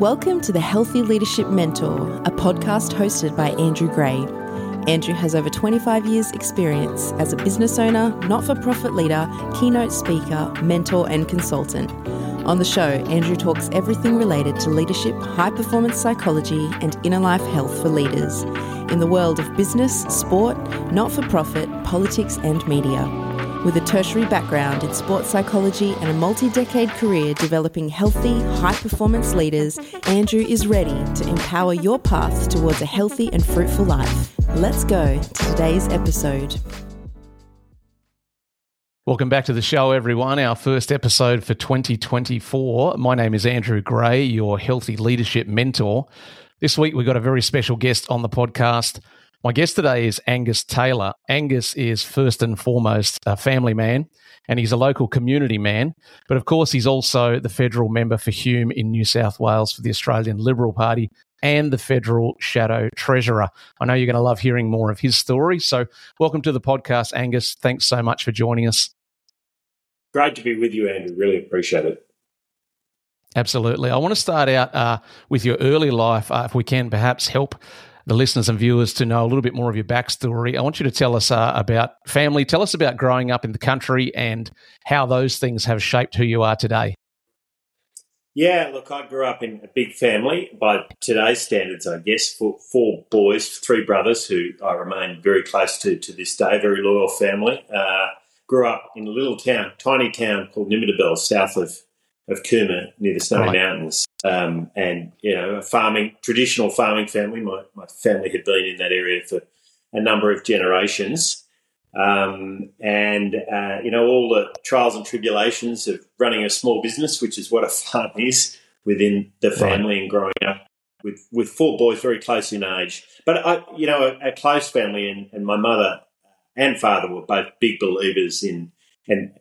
Welcome to the Healthy Leadership Mentor, a podcast hosted by Andrew Gray. Andrew has over 25 years' experience as a business owner, not for profit leader, keynote speaker, mentor, and consultant. On the show, Andrew talks everything related to leadership, high performance psychology, and inner life health for leaders in the world of business, sport, not for profit, politics, and media. With a tertiary background in sports psychology and a multi decade career developing healthy, high performance leaders, Andrew is ready to empower your path towards a healthy and fruitful life. Let's go to today's episode. Welcome back to the show, everyone. Our first episode for 2024. My name is Andrew Gray, your healthy leadership mentor. This week, we've got a very special guest on the podcast. My guest today is Angus Taylor. Angus is first and foremost a family man and he's a local community man. But of course, he's also the federal member for Hume in New South Wales for the Australian Liberal Party and the federal shadow treasurer. I know you're going to love hearing more of his story. So, welcome to the podcast, Angus. Thanks so much for joining us. Great to be with you, Andrew. Really appreciate it. Absolutely. I want to start out uh, with your early life, uh, if we can perhaps help the listeners and viewers to know a little bit more of your backstory. I want you to tell us uh, about family. Tell us about growing up in the country and how those things have shaped who you are today. Yeah, look, I grew up in a big family by today's standards, I guess. Four, four boys, three brothers who I remain very close to to this day, very loyal family. Uh, grew up in a little town, tiny town called Nimmitabel, south of of Cooma near the Snowy right. Mountains. Um, and, you know, a farming, traditional farming family. My, my family had been in that area for a number of generations. Um, and, uh, you know, all the trials and tribulations of running a small business, which is what a farm is within the family right. and growing up with, with four boys very close in age. But, I, you know, a, a close family and, and my mother and father were both big believers in and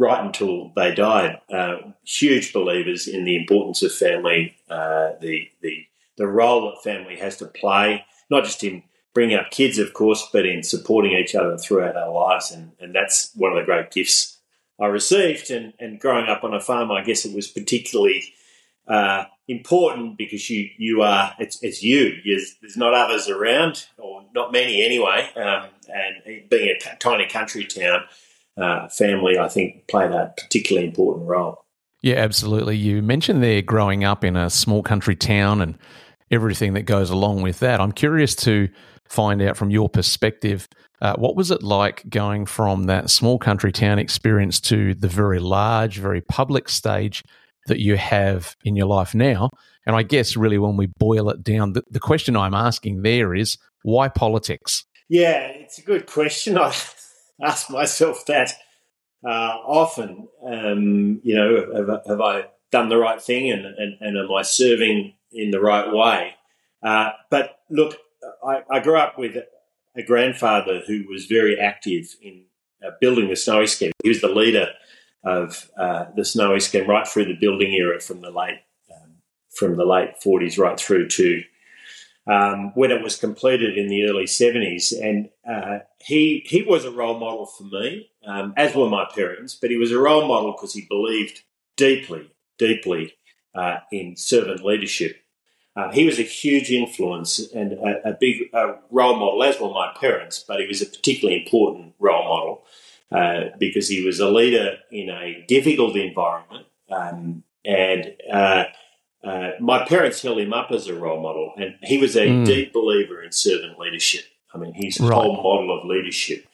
right until they died, uh, huge believers in the importance of family, uh, the the the role that family has to play, not just in bringing up kids, of course, but in supporting each other throughout our lives, and and that's one of the great gifts I received. And and growing up on a farm, I guess it was particularly. Uh, important because you you are it's, it's you. There's, there's not others around, or not many anyway. Um, and being a tiny country town, uh, family, I think, played a particularly important role. Yeah, absolutely. You mentioned there growing up in a small country town and everything that goes along with that. I'm curious to find out from your perspective uh, what was it like going from that small country town experience to the very large, very public stage that you have in your life now? And I guess, really, when we boil it down, the, the question I'm asking there is why politics? Yeah, it's a good question. I, ask myself that uh, often. Um, you know, have, have, I done the right thing and, and, and, am I serving in the right way? Uh, but look, I, I, grew up with a grandfather who was very active in uh, building the Snowy scheme. He was the leader of uh, the Snowy scheme right through the building era from the late um, from the late 40s right through to um, when it was completed in the early 70s. And uh, he, he was a role model for me, um, as were my parents, but he was a role model because he believed deeply, deeply uh, in servant leadership. Uh, he was a huge influence and a, a big role model, as were my parents, but he was a particularly important role model uh, because he was a leader in a difficult environment. Um, and uh, my parents held him up as a role model, and he was a mm. deep believer in servant leadership. I mean, his right. whole model of leadership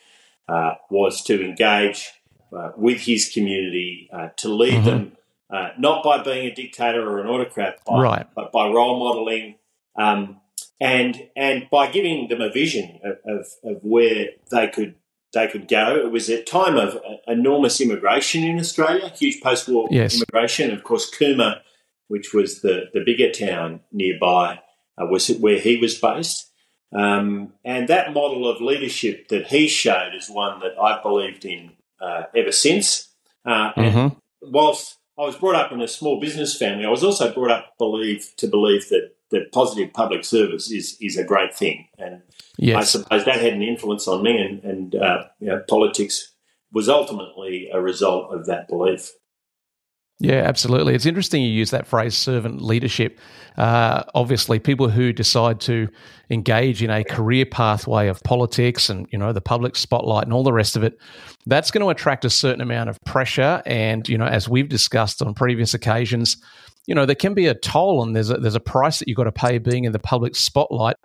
uh, was to engage uh, with his community, uh, to lead mm-hmm. them, uh, not by being a dictator or an autocrat, by, right. but by role modeling, um, and and by giving them a vision of, of, of, where they could they could go. It was a time of enormous immigration in Australia, huge post-war yes. immigration. Of course, Cooma which was the, the bigger town nearby, uh, was where he was based. Um, and that model of leadership that he showed is one that I've believed in uh, ever since. Uh, mm-hmm. And whilst I was brought up in a small business family, I was also brought up believe to believe that that positive public service is is a great thing, and yes. I suppose that had an influence on me. And, and uh, you know, politics was ultimately a result of that belief. Yeah, absolutely. It's interesting you use that phrase servant leadership. Uh, obviously, people who decide to engage in a career pathway of politics and, you know, the public spotlight and all the rest of it, that's going to attract a certain amount of pressure. And, you know, as we've discussed on previous occasions, you know, there can be a toll and there's a, there's a price that you've got to pay being in the public spotlight.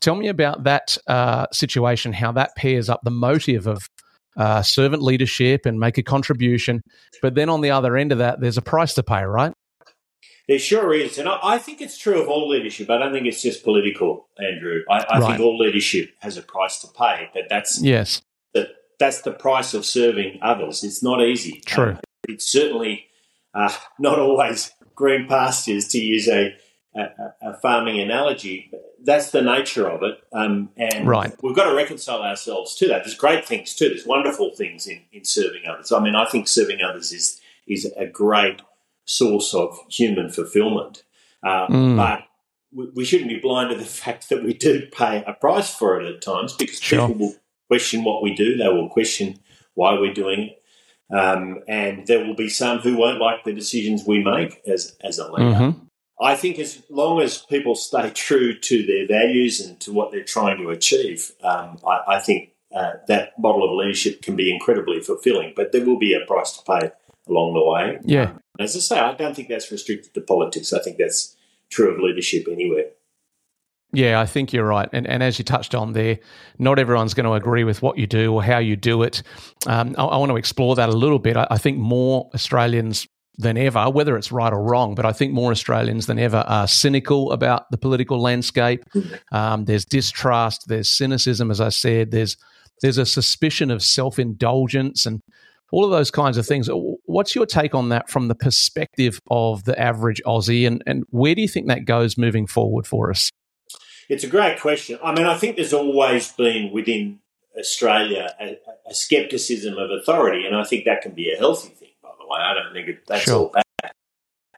Tell me about that uh, situation, how that pairs up the motive of uh, servant leadership and make a contribution. But then on the other end of that, there's a price to pay, right? There sure is. And I, I think it's true of all leadership. I don't think it's just political, Andrew. I, I right. think all leadership has a price to pay, but that's yes, the, that's the price of serving others. It's not easy. True. Um, it's certainly uh, not always green pastures, to use a, a, a farming analogy that's the nature of it. Um, and right. we've got to reconcile ourselves to that. There's great things too. There's wonderful things in, in serving others. I mean, I think serving others is is a great source of human fulfillment. Uh, mm. But we, we, shouldn't be blind to the fact that we do pay a price for it at times because sure. people will question what we do. They will question why we're doing it. Um, and there will be some who won't like the decisions we make as, as a leader. Mm-hmm. I think as long as people stay true to their values and to what they're trying to achieve, um, I, I, think uh, that model of leadership can be incredibly fulfilling. But there will be a price to pay along the way. Yeah. As I say, I don't think that's restricted to politics. I think that's true of leadership anywhere. Yeah, I think you're right. And, and as you touched on there, not everyone's going to agree with what you do or how you do it. Um, I, I, want to explore that a little bit. I, I think more Australians than ever, whether it's right or wrong, but I think more Australians than ever are cynical about the political landscape. Um, there's distrust, there's cynicism, as I said, there's there's a suspicion of self indulgence and all of those kinds of things. What's your take on that from the perspective of the average Aussie, and, and where do you think that goes moving forward for us? It's a great question. I mean, I think there's always been within Australia a, a skepticism of authority, and I think that can be a healthy thing way. I don't think it, that's sure. all bad.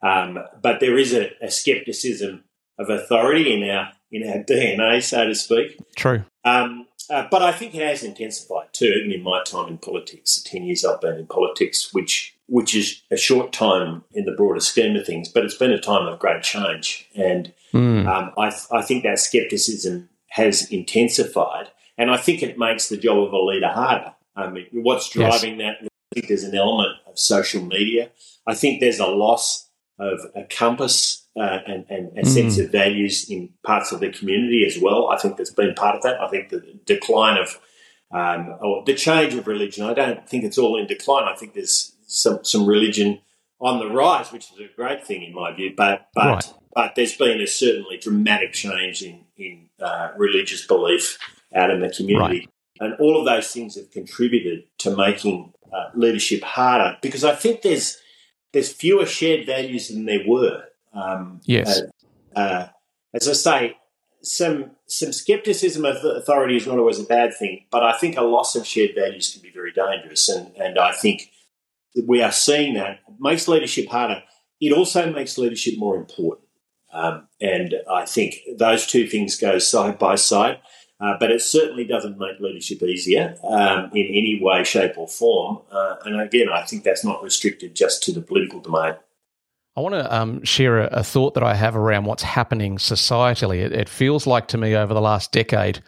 Um, but there is a, a, skepticism of authority in our in our DNA, so to speak. True. Um, uh, but I think it has intensified too. Even in my time in politics, the ten years I've been in politics, which which is a short time in the broader scheme of things, but it's been a time of great change, and mm. um, I, I think that skepticism has intensified, and I think it makes the job of a leader harder. I mean, what's driving yes. that I think there's an element of social media. I think there's a loss of a compass uh, and, and, a mm. sense of values in parts of the community as well. I think there's been part of that. I think the decline of um, or the change of religion. I don't think it's all in decline. I think there's some some religion on the rise, which is a great thing in my view. But but right. but there's been a certainly dramatic change in in uh, religious belief out in the community. Right. And all of those things have contributed to making uh, leadership harder because I think there's there's fewer shared values than there were. Um, yes. Uh, uh, as I say, some some skepticism of authority is not always a bad thing, but I think a loss of shared values can be very dangerous, and and I think we are seeing that it makes leadership harder. It also makes leadership more important, um, and I think those two things go side by side. Uh, but it certainly doesn't make leadership easier um, in any way, shape, or form. Uh, and again, I think that's not restricted just to the political domain. I want to um, share a, a, thought that I have around what's happening societally. It, it feels like to me over the last decade,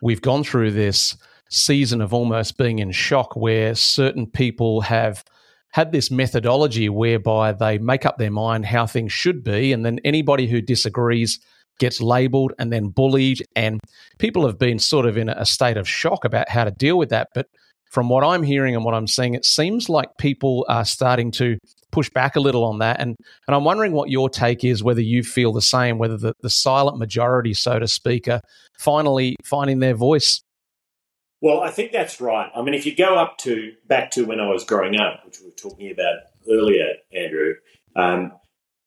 we've gone through this season of almost being in shock where certain people have had this methodology whereby they make up their mind how things should be, and then anybody who disagrees gets labeled and then bullied. And people have been sort of in a state of shock about how to deal with that. But from what I'm hearing and what I'm seeing, it seems like people are starting to push back a little on that. And, and I'm wondering what your take is, whether you feel the same, whether the, the silent majority, so to speak, are finally finding their voice. Well, I think that's right. I mean, if you go up to back to when I was growing up, which we were talking about earlier, Andrew, um,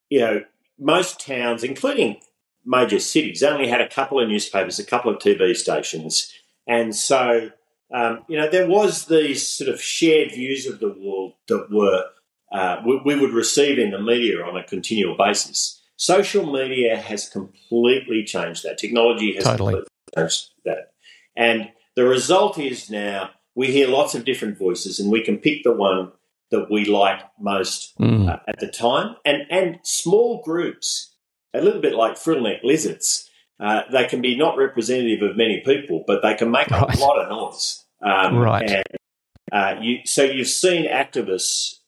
you know, most towns, including major cities They only had a couple of newspapers, a couple of TV stations. And so, um, you know, there was these sort of shared views of the world that were, uh, we, we, would receive in the media on a continual basis. Social media has completely changed that. Technology has totally. completely changed that. And the result is now we hear lots of different voices and we can pick the one that we like most mm. uh, at the time, and and small groups, a little bit like frillneck lizards. Uh, they can be not representative of many people, but they can make right. a lot of noise. Um, right. And, uh, you, so you've seen activists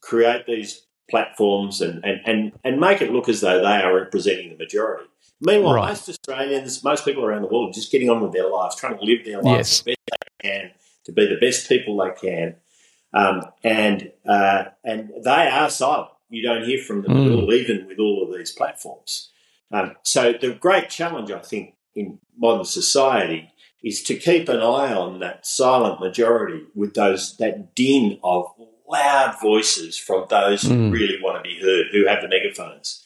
create these platforms and, and, and, and make it look as though they are representing the majority. Meanwhile, right. most Australians, most people around the world, are just getting on with their lives, trying to live their lives yes. the best they can, to be the best people they can, um, and uh, and they are silent. You don't hear from them mm. at all, even with all of these platforms. Um, so the great challenge, I think, in modern society is to keep an eye on that silent majority with those that din of loud voices from those mm. who really want to be heard, who have the megaphones.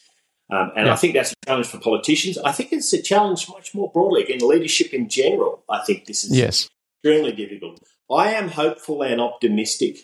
Um, and yeah. I think that's a challenge for politicians. I think it's a challenge much more broadly in leadership in general. I think this is yes. extremely difficult. I am hopeful and optimistic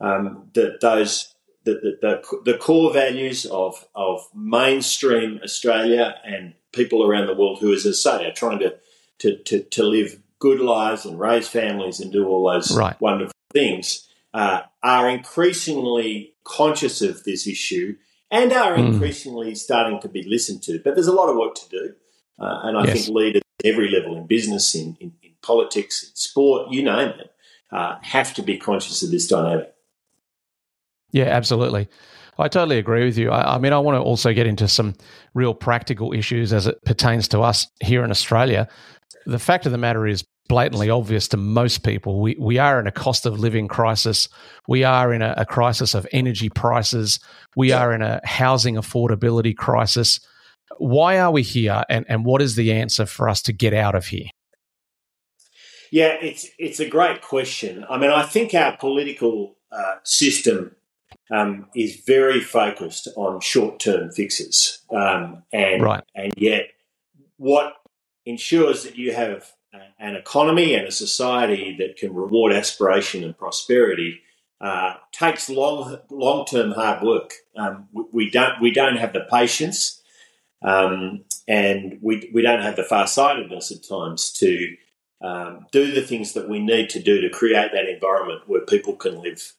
um, that those the, the, the, core values of, of mainstream Australia and people around the world who, as I say, are trying to, to, to, to live good lives and raise families and do all those right. wonderful things uh, are increasingly conscious of this issue and are mm. increasingly starting to be listened to. But there's a lot of work to do. Uh, and I yes. think leaders at every level in business, in, in, in politics, in sport, you name it, uh, have to be conscious of this dynamic. Yeah, absolutely. I totally agree with you. I, I, mean, I want to also get into some real practical issues as it pertains to us here in Australia. The fact of the matter is blatantly obvious to most people. We, we are in a cost of living crisis. We are in a, a crisis of energy prices. We are in a housing affordability crisis. Why are we here? And, and what is the answer for us to get out of here? Yeah, it's it's a great question. I mean, I think our political uh, system um, is very focused on short term fixes, um, and right. and yet what ensures that you have an economy and a society that can reward aspiration and prosperity uh, takes long long term hard work. Um, we, we, don't we don't have the patience, um, and we we don't have the farsightedness at times to um, do the things that we need to do to create that environment where people can live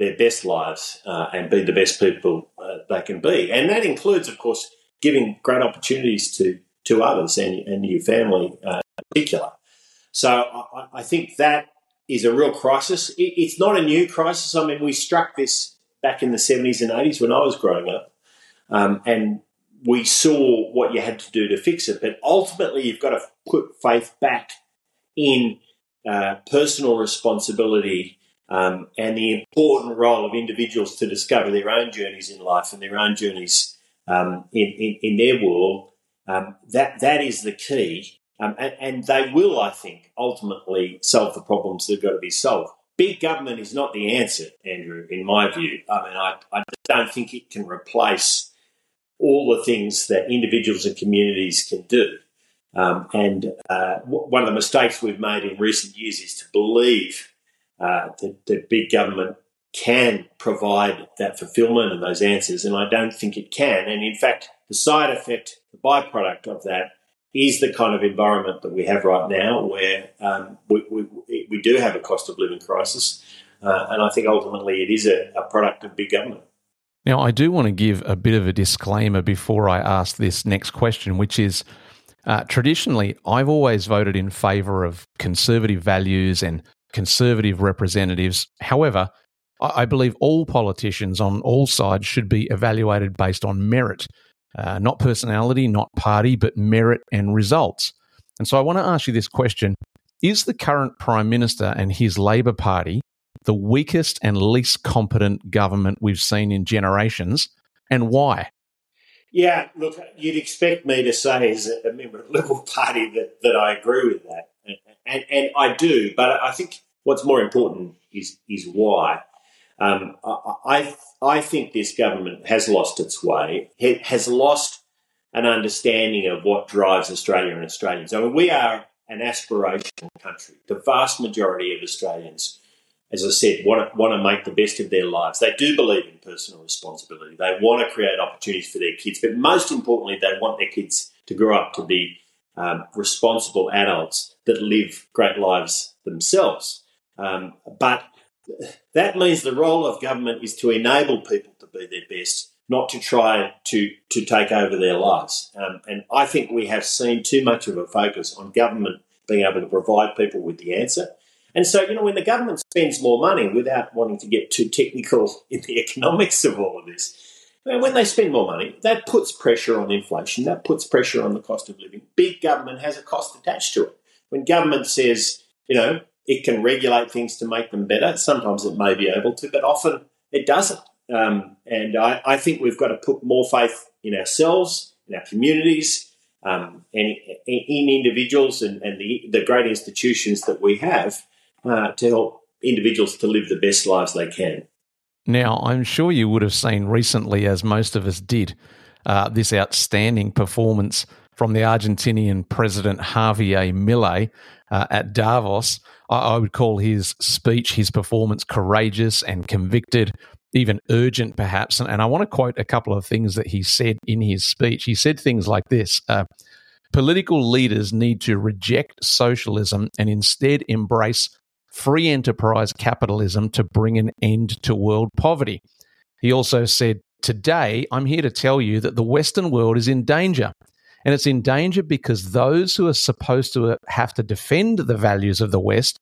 their best lives uh, and be the best people uh, they can be. And that includes, of course, giving great opportunities to, to others and, and your family uh, in particular. So I, I, think that is a real crisis. It, it's not a new crisis. I mean, we struck this back in the 70s and 80s when I was growing up. Um, and we saw what you had to do to fix it. But ultimately, you've got to put faith back in uh, personal responsibility um, and the important role of individuals to discover their own journeys in life and their own journeys um, in, in, in, their world, um, that, that is the key. Um, and, and, they will, I think, ultimately solve the problems that have got to be solved. Big government is not the answer, Andrew, in my view. I mean, I, I don't think it can replace all the things that individuals and communities can do. Um, and uh, one of the mistakes we've made in recent years is to believe uh, that, that big government can provide that fulfillment and those answers, and I don't think it can. And in fact, the side effect, the byproduct of that, is the kind of environment that we have right now, where um, we, we, we, do have a cost of living crisis, uh, and I think ultimately it is a, a product of big government. Now, I do want to give a bit of a disclaimer before I ask this next question, which is uh, traditionally, I've always voted in favour of conservative values and conservative representatives. However, I believe all politicians on all sides should be evaluated based on merit, uh, not personality, not party, but merit and results. And so I want to ask you this question Is the current Prime Minister and his Labor Party the weakest and least competent government we've seen in generations, and why? Yeah, look, you'd expect me to say as a member of the Liberal Party that, that I agree with that and, and I do, but I think what's more important is is why. Um, I I think this government has lost its way. It has lost an understanding of what drives Australia and Australians. I mean, we are an aspirational country. The vast majority of Australians, as I said, want to, want to make the best of their lives. They do believe in personal responsibility. They want to create opportunities for their kids, but most importantly, they want their kids to grow up to be um, responsible adults that live great lives themselves. Um, but that means the role of government is to enable people to be their best, not to try to, to take over their lives. Um, and I think we have seen too much of a focus on government being able to provide people with the answer. And so, you know, when the government spends more money without wanting to get too technical in the economics of all of this, when they spend more money, that puts pressure on inflation, that puts pressure on the cost of living. Big government has a cost attached to it. When government says, you know, it can regulate things to make them better, sometimes it may be able to, but often it doesn't. Um, and I, I, think we've got to put more faith in ourselves, in our communities, um, and in individuals and, and the, the, great institutions that we have uh, to help individuals to live the best lives they can. Now, I'm sure you would have seen recently, as most of us did, uh, this outstanding performance from the Argentinian president Javier Milei uh, at Davos. I, I would call his speech, his performance courageous and convicted, even urgent, perhaps. And, and, I want to quote a couple of things that he said in his speech. He said things like this uh, Political leaders need to reject socialism and instead embrace free enterprise capitalism to bring an end to world poverty. He also said, Today, I'm here to tell you that the Western world is in danger. And it's in danger because those who are supposed to have to defend the values of the West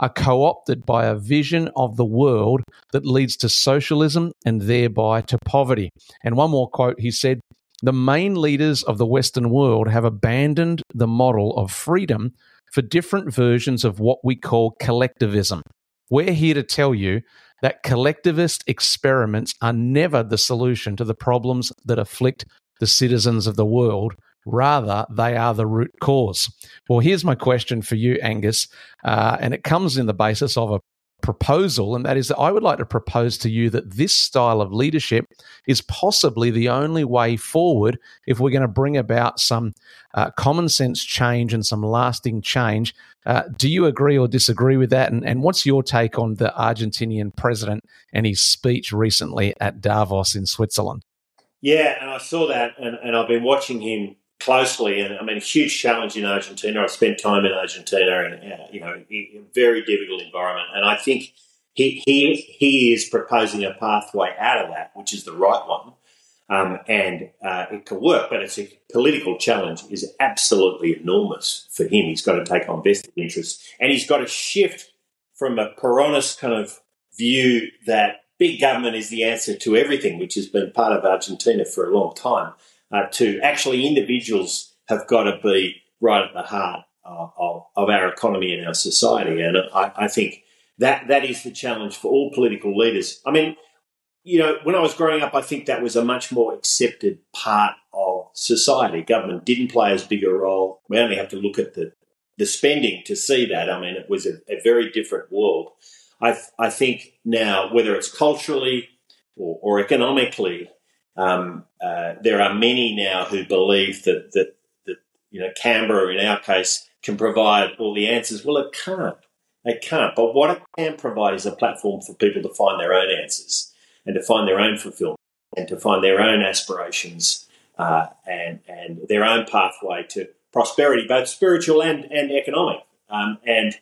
are co opted by a vision of the world that leads to socialism and thereby to poverty. And one more quote he said, The main leaders of the Western world have abandoned the model of freedom for different versions of what we call collectivism. We're here to tell you that collectivist experiments are never the solution to the problems that afflict the citizens of the world. Rather, they are the root cause. Well, here's my question for you, Angus, uh, and it comes in the basis of a proposal, and that is that I would like to propose to you that this style of leadership is possibly the only way forward if we're going to bring about some uh, common sense change and some lasting change. Uh, do you agree or disagree with that? And, and what's your take on the Argentinian president and his speech recently at Davos in Switzerland? Yeah, and I saw that, and, and I've been watching him closely, and I mean, a huge challenge in Argentina. I've spent time in Argentina, and uh, you know, a very difficult environment. And I think he he he is proposing a pathway out of that, which is the right one, um, and uh, it can work. But it's a political challenge is absolutely enormous for him. He's got to take on vested interests, and he's got to shift from a Peronist kind of view that big government is the answer to everything, which has been part of Argentina for a long time uh, to actually individuals have got to be right at the heart of, of, of our economy and our society. And I, I, think that that is the challenge for all political leaders. I mean, you know, when I was growing up, I think that was a much more accepted part of society. Government didn't play as big a role. We only have to look at the the spending to see that. I mean, it was a, a very different world. I, I think now, whether it's culturally or, or economically, um, uh, there are many now who believe that, that, that, you know, Canberra, in our case, can provide all the answers. Well, it can't. It can't. But what it can provide is a platform for people to find their own answers and to find their own fulfillment and to find their own aspirations uh, and, and their own pathway to prosperity, both spiritual and, and economic. Um, and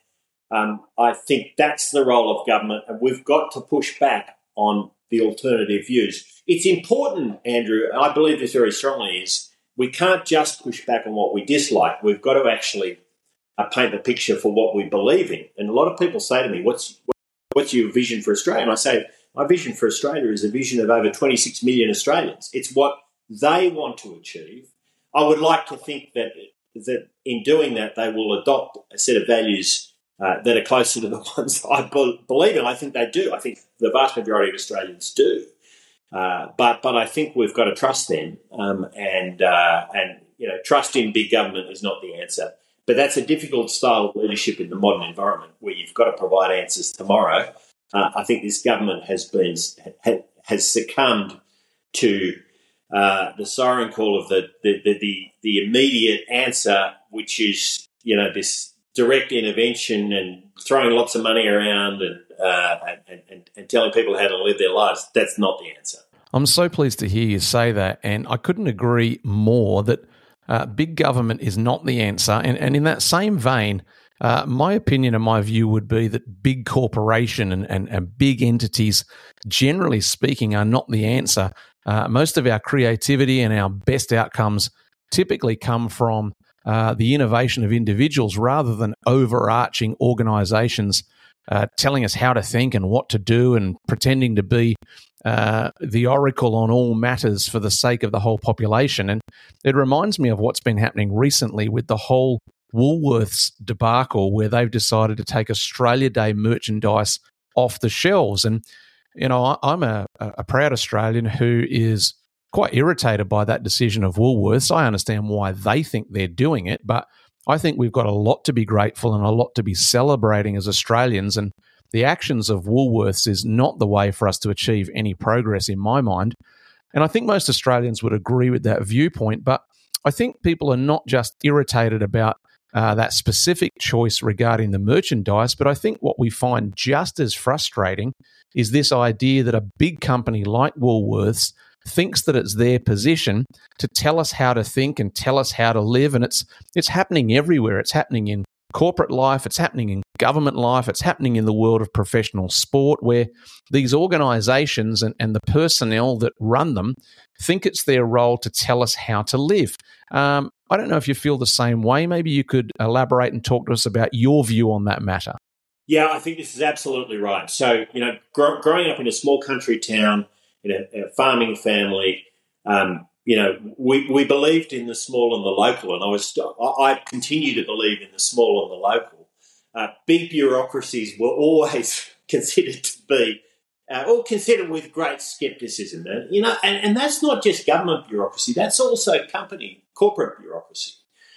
um, I think that's the role of government, and we've got to push back on the alternative views. It's important, Andrew, and I believe this very strongly, is we can't just push back on what we dislike. We've got to actually uh, paint the picture for what we believe in. And a lot of people say to me, what's, what's your vision for Australia? And I say, my vision for Australia is a vision of over 26 million Australians. It's what they want to achieve. I would like to think that, that in doing that, they will adopt a set of values uh, that are closer to the ones I believe in. I think they do. I think the vast majority of Australians do. Uh, but but I think we've got to trust them, um, and uh, and you know trust in big government is not the answer. But that's a difficult style of leadership in the modern environment where you've got to provide answers tomorrow. Uh, I think this government has been has succumbed to uh, the siren call of the, the the the immediate answer, which is you know this direct intervention and throwing lots of money around and, uh, and, and, and, telling people how to live their lives, that's not the answer. I'm so pleased to hear you say that. And I couldn't agree more that uh, big government is not the answer. And, and in that same vein, Uh, my opinion and my view would be that big corporation and, and, and big entities, generally speaking, are not the answer. Uh, most of our creativity and our best outcomes typically come from uh, the innovation of individuals rather than overarching organizations uh, telling us how to think and what to do and pretending to be uh, the oracle on all matters for the sake of the whole population. And it reminds me of what's been happening recently with the whole Woolworths debacle, where they've decided to take Australia Day merchandise off the shelves. And, you know, I'm a, a proud Australian who is quite irritated by that decision of Woolworths. I understand why they think they're doing it, but I think we've got a lot to be grateful and a lot to be celebrating as Australians. And the actions of Woolworths is not the way for us to achieve any progress in my mind. And I think most Australians would agree with that viewpoint. But I think people are not just irritated about uh, that specific choice regarding the merchandise, but I think what we find just as frustrating is this idea that a big company like Woolworths thinks that it's their position to tell us how to think and tell us how to live. And it's it's happening everywhere. It's happening in corporate life, it's happening in government life, it's happening in the world of professional sport, where these organizations and, and the personnel that run them think it's their role to tell us how to live. Um, I don't know if you feel the same way. Maybe you could elaborate and talk to us about your view on that matter. Yeah, I think this is absolutely right. So, you know, gr- growing up in a small country town, in a, a farming family, um, you know, we, we believed in the small and the local, and I was I continue to believe in the small and the local. Uh, big bureaucracies were always considered to be, uh, or considered with great scepticism. And, you know, and, and that's not just government bureaucracy; that's also company, corporate bureaucracy.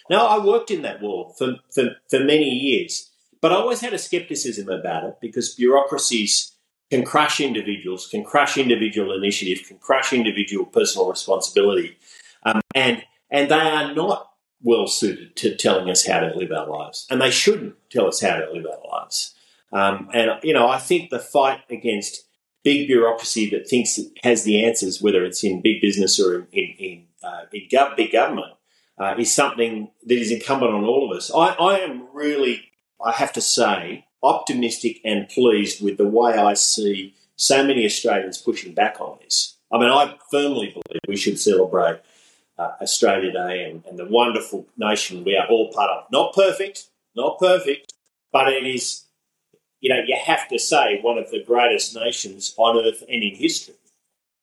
Now, I worked in that world for, for, for many years, but I always had a skepticism about it because bureaucracies can crush individuals, can crush individual initiative, can crush individual personal responsibility, um, and and they are not well suited to telling us how to live our lives, and they shouldn't tell us how to live our lives. Um, and you know, I think the fight against big bureaucracy that thinks it has the answers, whether it's in big business or in in, uh, gov- big government, uh, is something that is incumbent on all of us. I, I am really, I have to say, optimistic and pleased with the way I see so many Australians pushing back on this. I mean, I firmly believe we should celebrate uh, Australia Day and, and, the wonderful nation we are all part of. Not perfect, not perfect, but it is, you know, you have to say one of the greatest nations on earth and in history.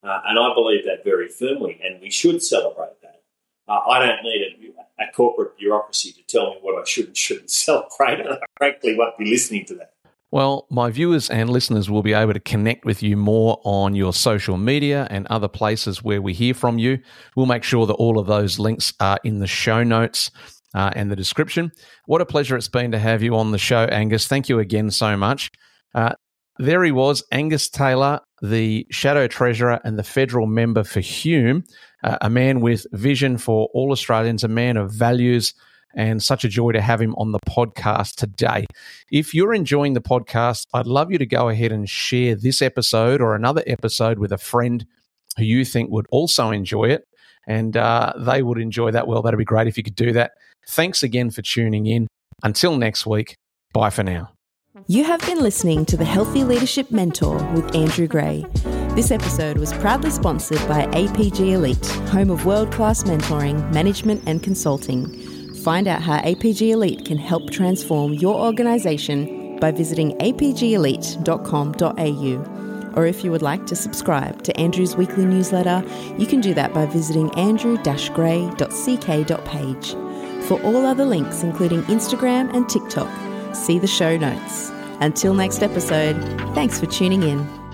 Uh, and I believe that very firmly, and we should celebrate that. Uh, I don't need a, a, corporate bureaucracy to tell me what I should and shouldn't celebrate, I frankly won't be listening to that. Well, my viewers and listeners will be able to connect with you more on your social media and other places where we hear from you. We'll make sure that all of those links are in the show notes uh, and the description. What a pleasure it's been to have you on the show, Angus. Thank you again so much. Uh, there he was, Angus Taylor, the Shadow Treasurer and the federal member for Hume uh, a man with vision for all Australians, a man of values, and such a joy to have him on the podcast today. If you're enjoying the podcast, I'd love you to go ahead and share this episode or another episode with a friend who you think would also enjoy it, and uh, they would enjoy that well. That'd be great if you could do that. Thanks again for tuning in. Until next week, bye for now. You have been listening to the Healthy Leadership Mentor with Andrew Gray. This episode was proudly sponsored by APG Elite, home of world class mentoring, management, and consulting. Find out how APG Elite can help transform your organization by visiting apgelite.com.au. Or if you would like to subscribe to Andrew's weekly newsletter, you can do that by visiting andrew-gray.ck.page. For all other links, including Instagram and TikTok, see the show notes. Until next episode, thanks for tuning in.